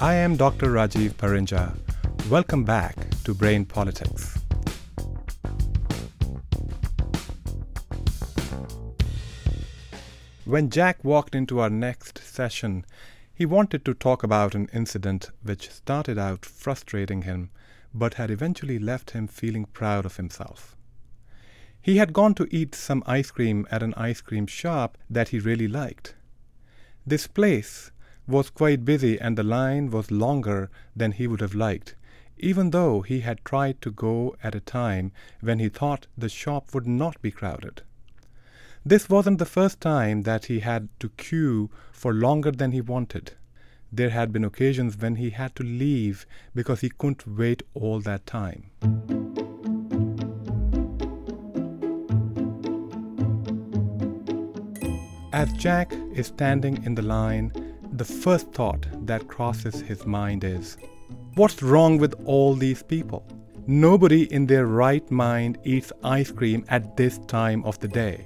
I am Dr. Rajiv Parinja. Welcome back to Brain Politics. When Jack walked into our next session, he wanted to talk about an incident which started out frustrating him but had eventually left him feeling proud of himself. He had gone to eat some ice cream at an ice cream shop that he really liked. This place was quite busy and the line was longer than he would have liked, even though he had tried to go at a time when he thought the shop would not be crowded. This wasn't the first time that he had to queue for longer than he wanted. There had been occasions when he had to leave because he couldn't wait all that time. As Jack is standing in the line, the first thought that crosses his mind is What's wrong with all these people? Nobody in their right mind eats ice cream at this time of the day.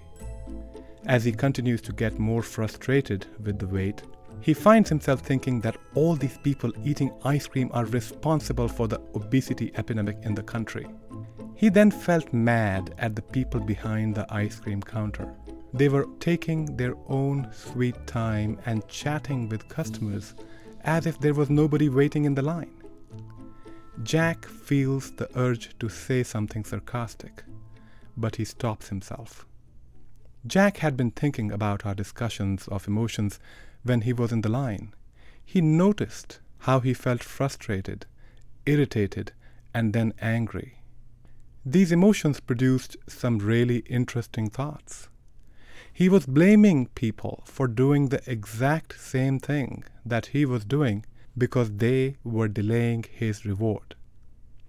As he continues to get more frustrated with the wait, he finds himself thinking that all these people eating ice cream are responsible for the obesity epidemic in the country. He then felt mad at the people behind the ice cream counter. They were taking their own sweet time and chatting with customers as if there was nobody waiting in the line. Jack feels the urge to say something sarcastic, but he stops himself. Jack had been thinking about our discussions of emotions when he was in the line. He noticed how he felt frustrated, irritated, and then angry. These emotions produced some really interesting thoughts. He was blaming people for doing the exact same thing that he was doing because they were delaying his reward.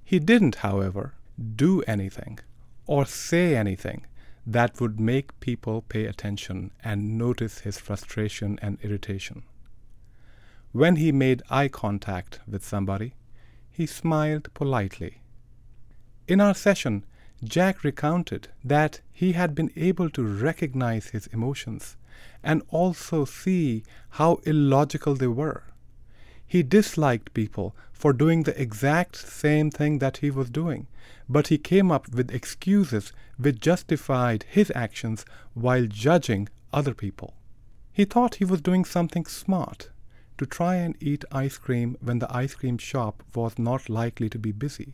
He didn't, however, do anything or say anything that would make people pay attention and notice his frustration and irritation. When he made eye contact with somebody, he smiled politely. In our session, Jack recounted that he had been able to recognize his emotions and also see how illogical they were. He disliked people for doing the exact same thing that he was doing, but he came up with excuses which justified his actions while judging other people. He thought he was doing something smart to try and eat ice cream when the ice cream shop was not likely to be busy.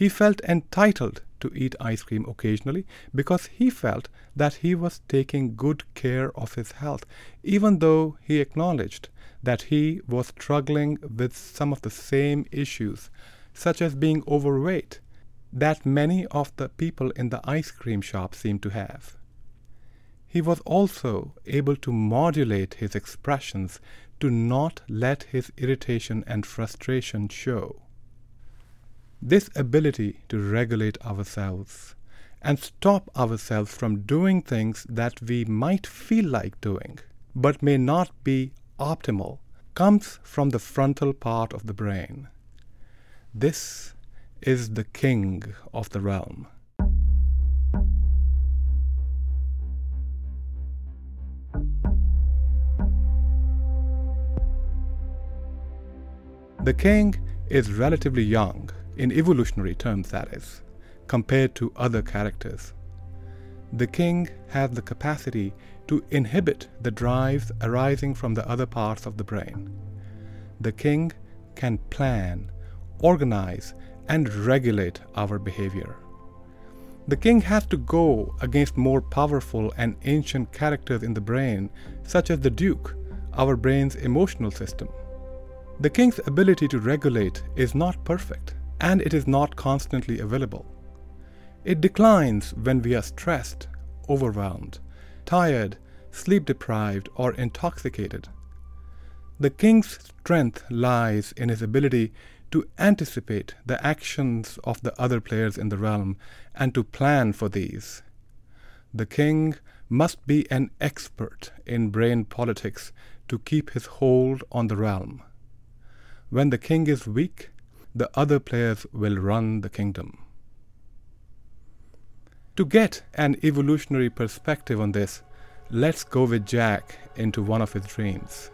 He felt entitled to eat ice cream occasionally because he felt that he was taking good care of his health, even though he acknowledged that he was struggling with some of the same issues, such as being overweight, that many of the people in the ice cream shop seemed to have. He was also able to modulate his expressions to not let his irritation and frustration show. This ability to regulate ourselves and stop ourselves from doing things that we might feel like doing but may not be optimal comes from the frontal part of the brain. This is the king of the realm. The king is relatively young in evolutionary terms, that is, compared to other characters. The king has the capacity to inhibit the drives arising from the other parts of the brain. The king can plan, organize, and regulate our behavior. The king has to go against more powerful and ancient characters in the brain, such as the duke, our brain's emotional system. The king's ability to regulate is not perfect and it is not constantly available. It declines when we are stressed, overwhelmed, tired, sleep deprived, or intoxicated. The king's strength lies in his ability to anticipate the actions of the other players in the realm and to plan for these. The king must be an expert in brain politics to keep his hold on the realm. When the king is weak, the other players will run the kingdom. To get an evolutionary perspective on this, let's go with Jack into one of his dreams.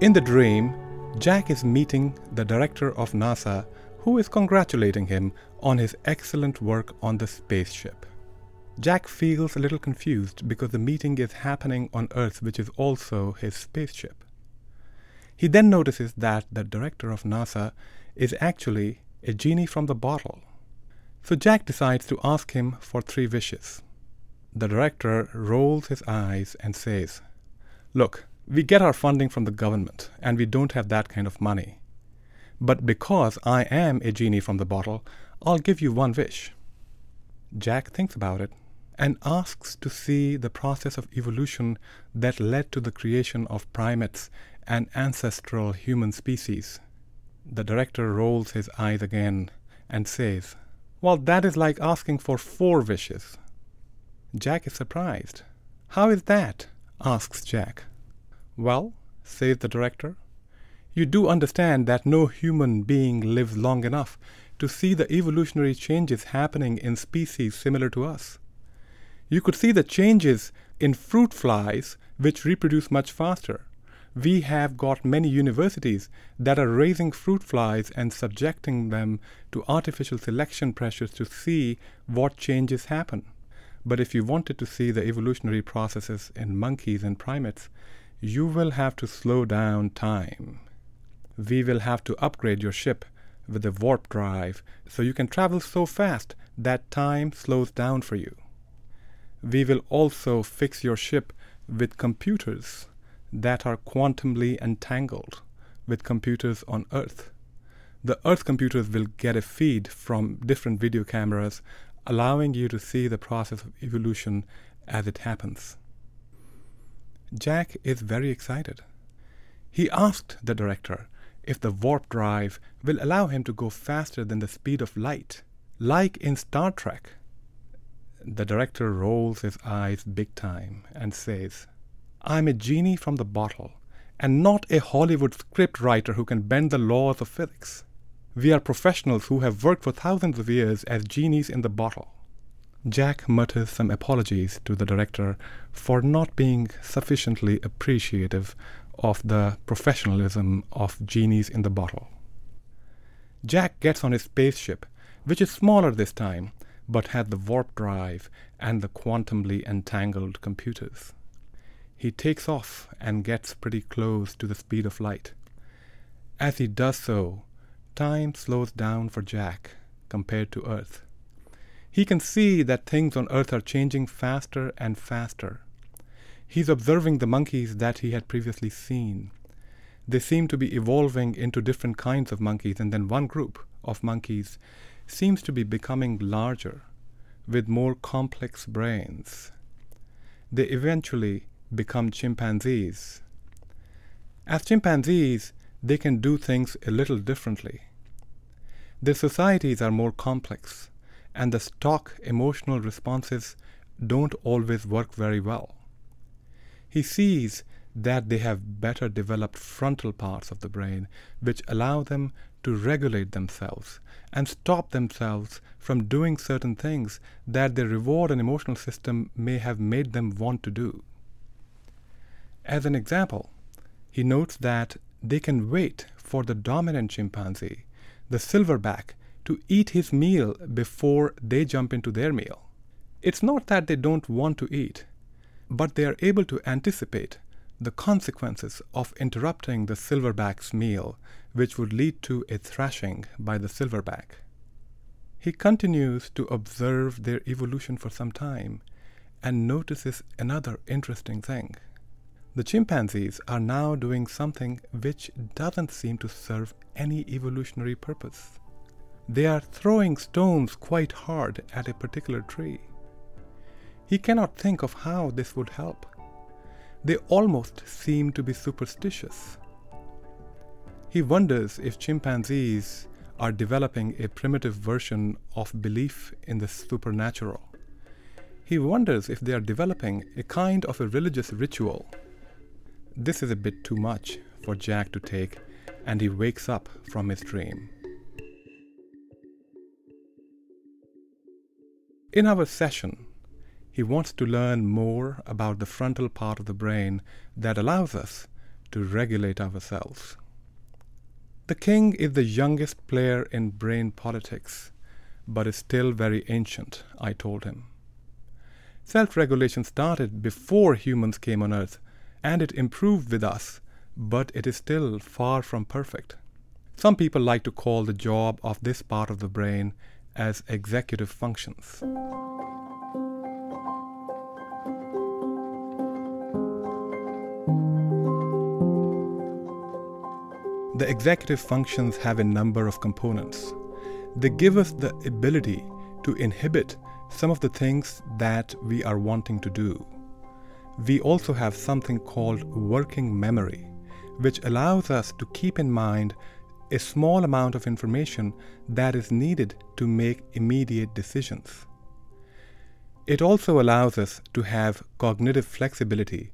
In the dream, Jack is meeting the director of NASA, who is congratulating him on his excellent work on the spaceship. Jack feels a little confused because the meeting is happening on Earth, which is also his spaceship. He then notices that the director of NASA is actually a genie from the bottle. So Jack decides to ask him for three wishes. The director rolls his eyes and says, Look, we get our funding from the government, and we don't have that kind of money. But because I am a genie from the bottle, I'll give you one wish. Jack thinks about it and asks to see the process of evolution that led to the creation of primates and ancestral human species. The director rolls his eyes again and says, Well, that is like asking for four wishes. Jack is surprised. How is that? asks Jack. Well, says the director, you do understand that no human being lives long enough to see the evolutionary changes happening in species similar to us. You could see the changes in fruit flies, which reproduce much faster. We have got many universities that are raising fruit flies and subjecting them to artificial selection pressures to see what changes happen. But if you wanted to see the evolutionary processes in monkeys and primates, you will have to slow down time. We will have to upgrade your ship with a warp drive so you can travel so fast that time slows down for you. We will also fix your ship with computers that are quantumly entangled with computers on Earth. The Earth computers will get a feed from different video cameras, allowing you to see the process of evolution as it happens. Jack is very excited. He asked the director if the warp drive will allow him to go faster than the speed of light, like in Star Trek. The director rolls his eyes big time and says, I'm a genie from the bottle, and not a Hollywood script writer who can bend the laws of physics. We are professionals who have worked for thousands of years as genies in the bottle. Jack mutters some apologies to the director for not being sufficiently appreciative of the professionalism of genies in the bottle. Jack gets on his spaceship, which is smaller this time, but had the warp drive and the quantumly entangled computers. He takes off and gets pretty close to the speed of light. As he does so, time slows down for Jack compared to Earth. He can see that things on Earth are changing faster and faster. He's observing the monkeys that he had previously seen. They seem to be evolving into different kinds of monkeys, and then one group of monkeys seems to be becoming larger with more complex brains. They eventually become chimpanzees. As chimpanzees, they can do things a little differently. Their societies are more complex, and the stock emotional responses don't always work very well. He sees that they have better developed frontal parts of the brain, which allow them to regulate themselves and stop themselves from doing certain things that their reward and emotional system may have made them want to do. As an example, he notes that they can wait for the dominant chimpanzee, the silverback, to eat his meal before they jump into their meal. It's not that they don't want to eat, but they are able to anticipate the consequences of interrupting the silverback's meal, which would lead to a thrashing by the silverback. He continues to observe their evolution for some time and notices another interesting thing. The chimpanzees are now doing something which doesn't seem to serve any evolutionary purpose. They are throwing stones quite hard at a particular tree. He cannot think of how this would help. They almost seem to be superstitious. He wonders if chimpanzees are developing a primitive version of belief in the supernatural. He wonders if they are developing a kind of a religious ritual. This is a bit too much for Jack to take, and he wakes up from his dream. In our session, he wants to learn more about the frontal part of the brain that allows us to regulate ourselves. The king is the youngest player in brain politics, but is still very ancient, I told him. Self regulation started before humans came on Earth, and it improved with us, but it is still far from perfect. Some people like to call the job of this part of the brain as executive functions. The executive functions have a number of components. They give us the ability to inhibit some of the things that we are wanting to do. We also have something called working memory, which allows us to keep in mind a small amount of information that is needed to make immediate decisions. It also allows us to have cognitive flexibility.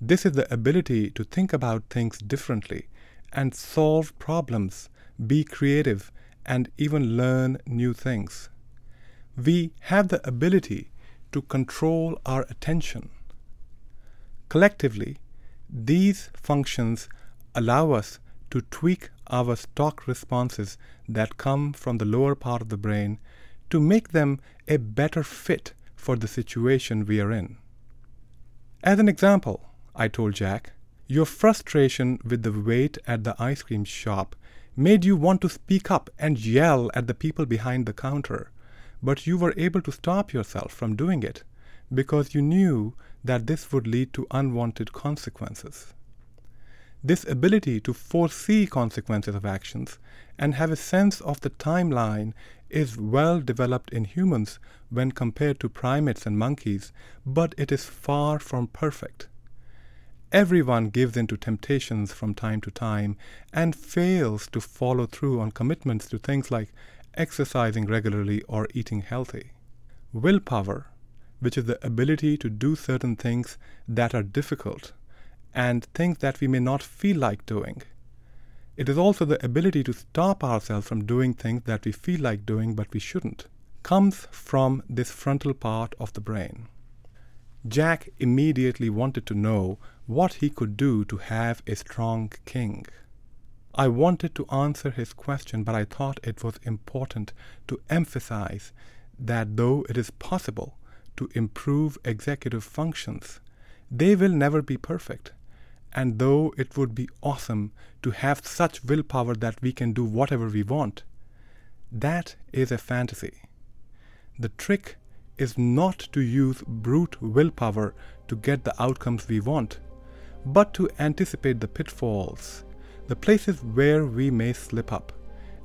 This is the ability to think about things differently and solve problems, be creative, and even learn new things. We have the ability to control our attention. Collectively, these functions allow us to tweak our stock responses that come from the lower part of the brain to make them a better fit for the situation we are in. As an example, I told Jack, your frustration with the wait at the ice cream shop made you want to speak up and yell at the people behind the counter, but you were able to stop yourself from doing it because you knew that this would lead to unwanted consequences. This ability to foresee consequences of actions and have a sense of the timeline is well developed in humans when compared to primates and monkeys, but it is far from perfect. Everyone gives in to temptations from time to time and fails to follow through on commitments to things like exercising regularly or eating healthy. Willpower, which is the ability to do certain things that are difficult and things that we may not feel like doing. It is also the ability to stop ourselves from doing things that we feel like doing but we shouldn't, comes from this frontal part of the brain. Jack immediately wanted to know what he could do to have a strong king. I wanted to answer his question, but I thought it was important to emphasize that though it is possible to improve executive functions, they will never be perfect. And though it would be awesome to have such willpower that we can do whatever we want, that is a fantasy. The trick is not to use brute willpower to get the outcomes we want, but to anticipate the pitfalls, the places where we may slip up,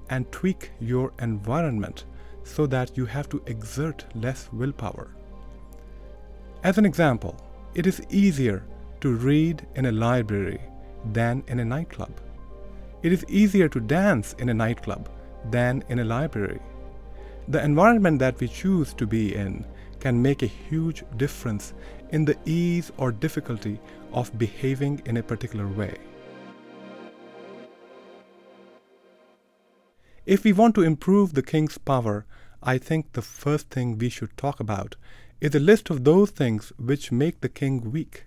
and tweak your environment so that you have to exert less willpower. As an example, it is easier to read in a library than in a nightclub. It is easier to dance in a nightclub than in a library. The environment that we choose to be in can make a huge difference in the ease or difficulty of behaving in a particular way. If we want to improve the king's power, I think the first thing we should talk about is a list of those things which make the king weak.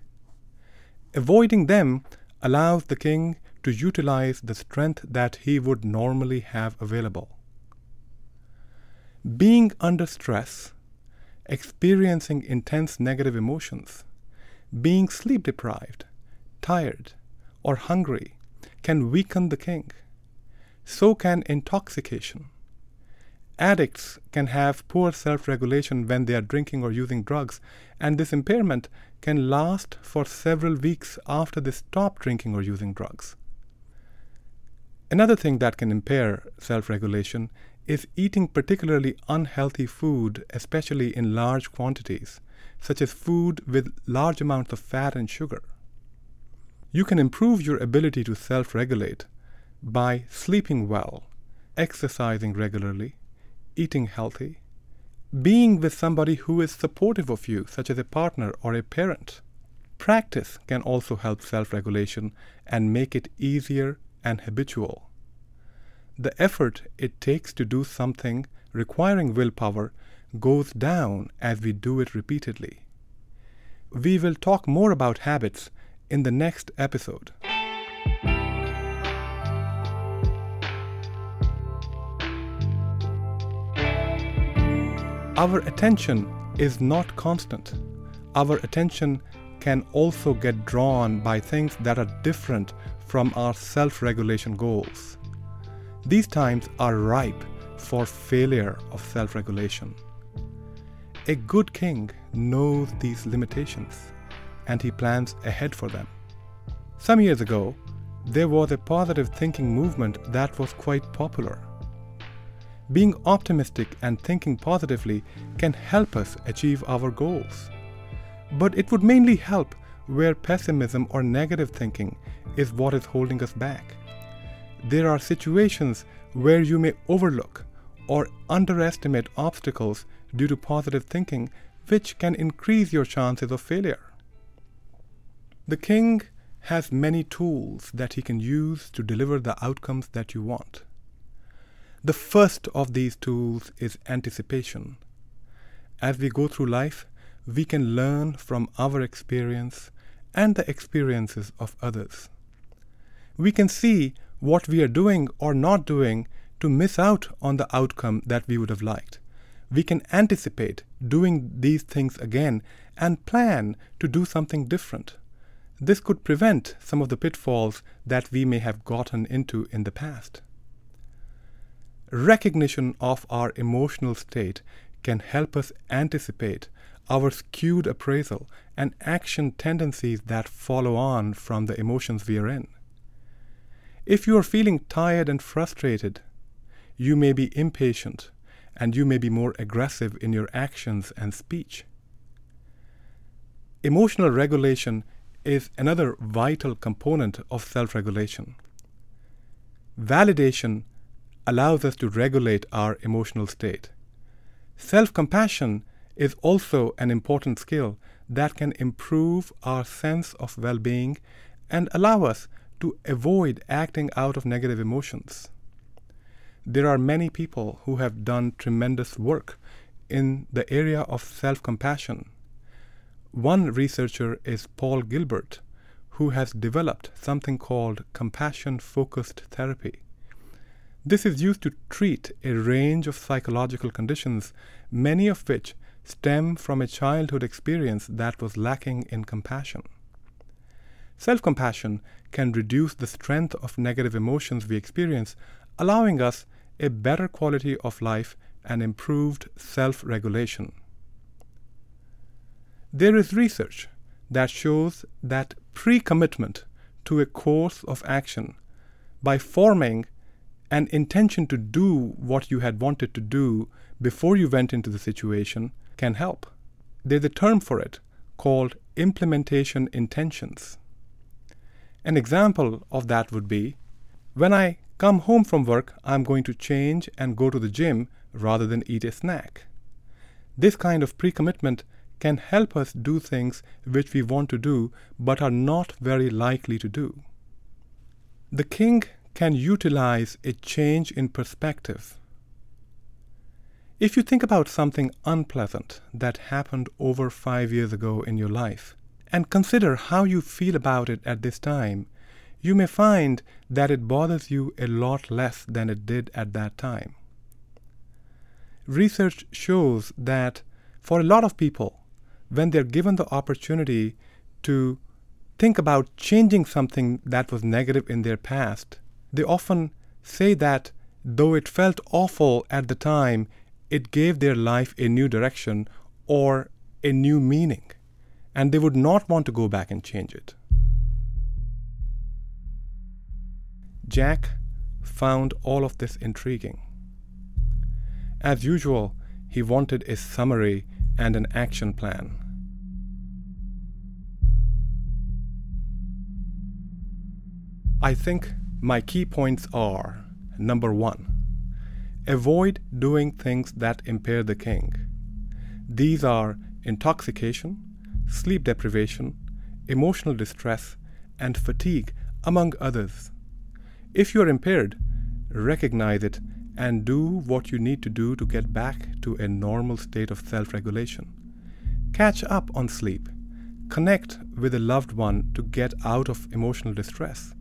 Avoiding them allows the king to utilize the strength that he would normally have available. Being under stress, experiencing intense negative emotions, being sleep deprived, tired, or hungry can weaken the king. So can intoxication. Addicts can have poor self regulation when they are drinking or using drugs, and this impairment can last for several weeks after they stop drinking or using drugs. Another thing that can impair self regulation is eating particularly unhealthy food, especially in large quantities, such as food with large amounts of fat and sugar. You can improve your ability to self regulate by sleeping well, exercising regularly, eating healthy, being with somebody who is supportive of you, such as a partner or a parent. Practice can also help self regulation and make it easier and habitual the effort it takes to do something requiring willpower goes down as we do it repeatedly. We will talk more about habits in the next episode. Our attention is not constant. Our attention can also get drawn by things that are different from our self regulation goals. These times are ripe for failure of self regulation. A good king knows these limitations and he plans ahead for them. Some years ago, there was a positive thinking movement that was quite popular. Being optimistic and thinking positively can help us achieve our goals. But it would mainly help where pessimism or negative thinking is what is holding us back. There are situations where you may overlook or underestimate obstacles due to positive thinking, which can increase your chances of failure. The king has many tools that he can use to deliver the outcomes that you want. The first of these tools is anticipation. As we go through life, we can learn from our experience and the experiences of others. We can see what we are doing or not doing to miss out on the outcome that we would have liked. We can anticipate doing these things again and plan to do something different. This could prevent some of the pitfalls that we may have gotten into in the past. Recognition of our emotional state can help us anticipate our skewed appraisal and action tendencies that follow on from the emotions we are in. If you are feeling tired and frustrated, you may be impatient and you may be more aggressive in your actions and speech. Emotional regulation is another vital component of self regulation. Validation allows us to regulate our emotional state. Self compassion is also an important skill that can improve our sense of well being and allow us to avoid acting out of negative emotions. There are many people who have done tremendous work in the area of self compassion one researcher is Paul Gilbert, who has developed something called compassion focused therapy. This is used to treat a range of psychological conditions, many of which stem from a childhood experience that was lacking in compassion. Self compassion can reduce the strength of negative emotions we experience, allowing us a better quality of life and improved self regulation. There is research that shows that pre commitment to a course of action by forming an intention to do what you had wanted to do before you went into the situation can help. There's a term for it called implementation intentions. An example of that would be when I come home from work, I'm going to change and go to the gym rather than eat a snack. This kind of pre commitment can help us do things which we want to do but are not very likely to do. The king can utilize a change in perspective. If you think about something unpleasant that happened over five years ago in your life, and consider how you feel about it at this time, you may find that it bothers you a lot less than it did at that time. Research shows that for a lot of people, when they're given the opportunity to think about changing something that was negative in their past, they often say that though it felt awful at the time, it gave their life a new direction or a new meaning, and they would not want to go back and change it. Jack found all of this intriguing. As usual, he wanted a summary and an action plan. I think my key points are number one, avoid doing things that impair the king. These are intoxication, sleep deprivation, emotional distress, and fatigue, among others. If you are impaired, recognize it and do what you need to do to get back to a normal state of self regulation. Catch up on sleep. Connect with a loved one to get out of emotional distress.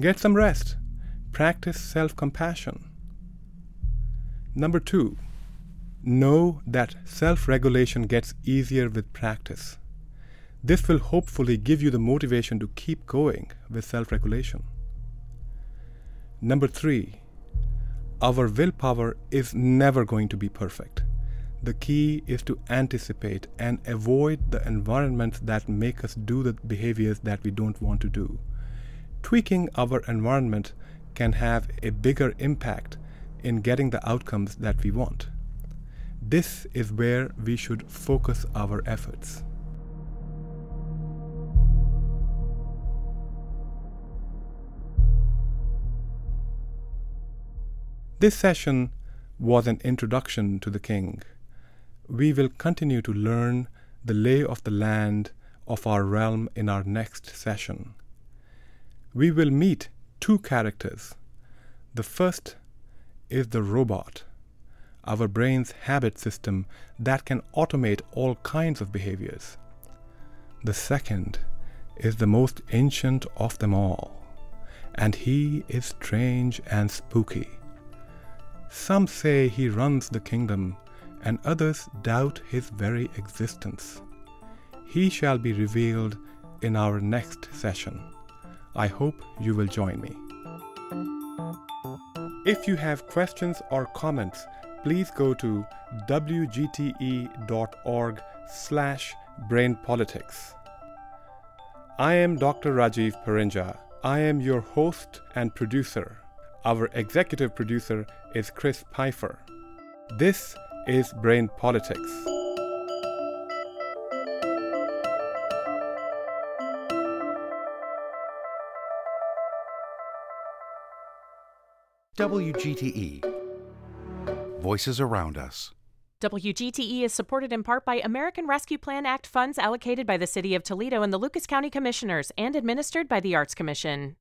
Get some rest. Practice self compassion. Number two, Know that self regulation gets easier with practice. This will hopefully give you the motivation to keep going with self regulation. Number three, our willpower is never going to be perfect. The key is to anticipate and avoid the environments that make us do the behaviors that we don't want to do. Tweaking our environment can have a bigger impact in getting the outcomes that we want. This is where we should focus our efforts. This session was an introduction to the king. We will continue to learn the lay of the land of our realm in our next session. We will meet two characters. The first is the robot, our brain's habit system that can automate all kinds of behaviors. The second is the most ancient of them all, and he is strange and spooky. Some say he runs the kingdom, and others doubt his very existence. He shall be revealed in our next session. I hope you will join me. If you have questions or comments, please go to wgte.org slash brainpolitics. I am Dr. Rajiv Parinja. I am your host and producer. Our executive producer is Chris Pfeiffer. This is Brain Politics. WGTE Voices Around Us. WGTE is supported in part by American Rescue Plan Act funds allocated by the City of Toledo and the Lucas County Commissioners and administered by the Arts Commission.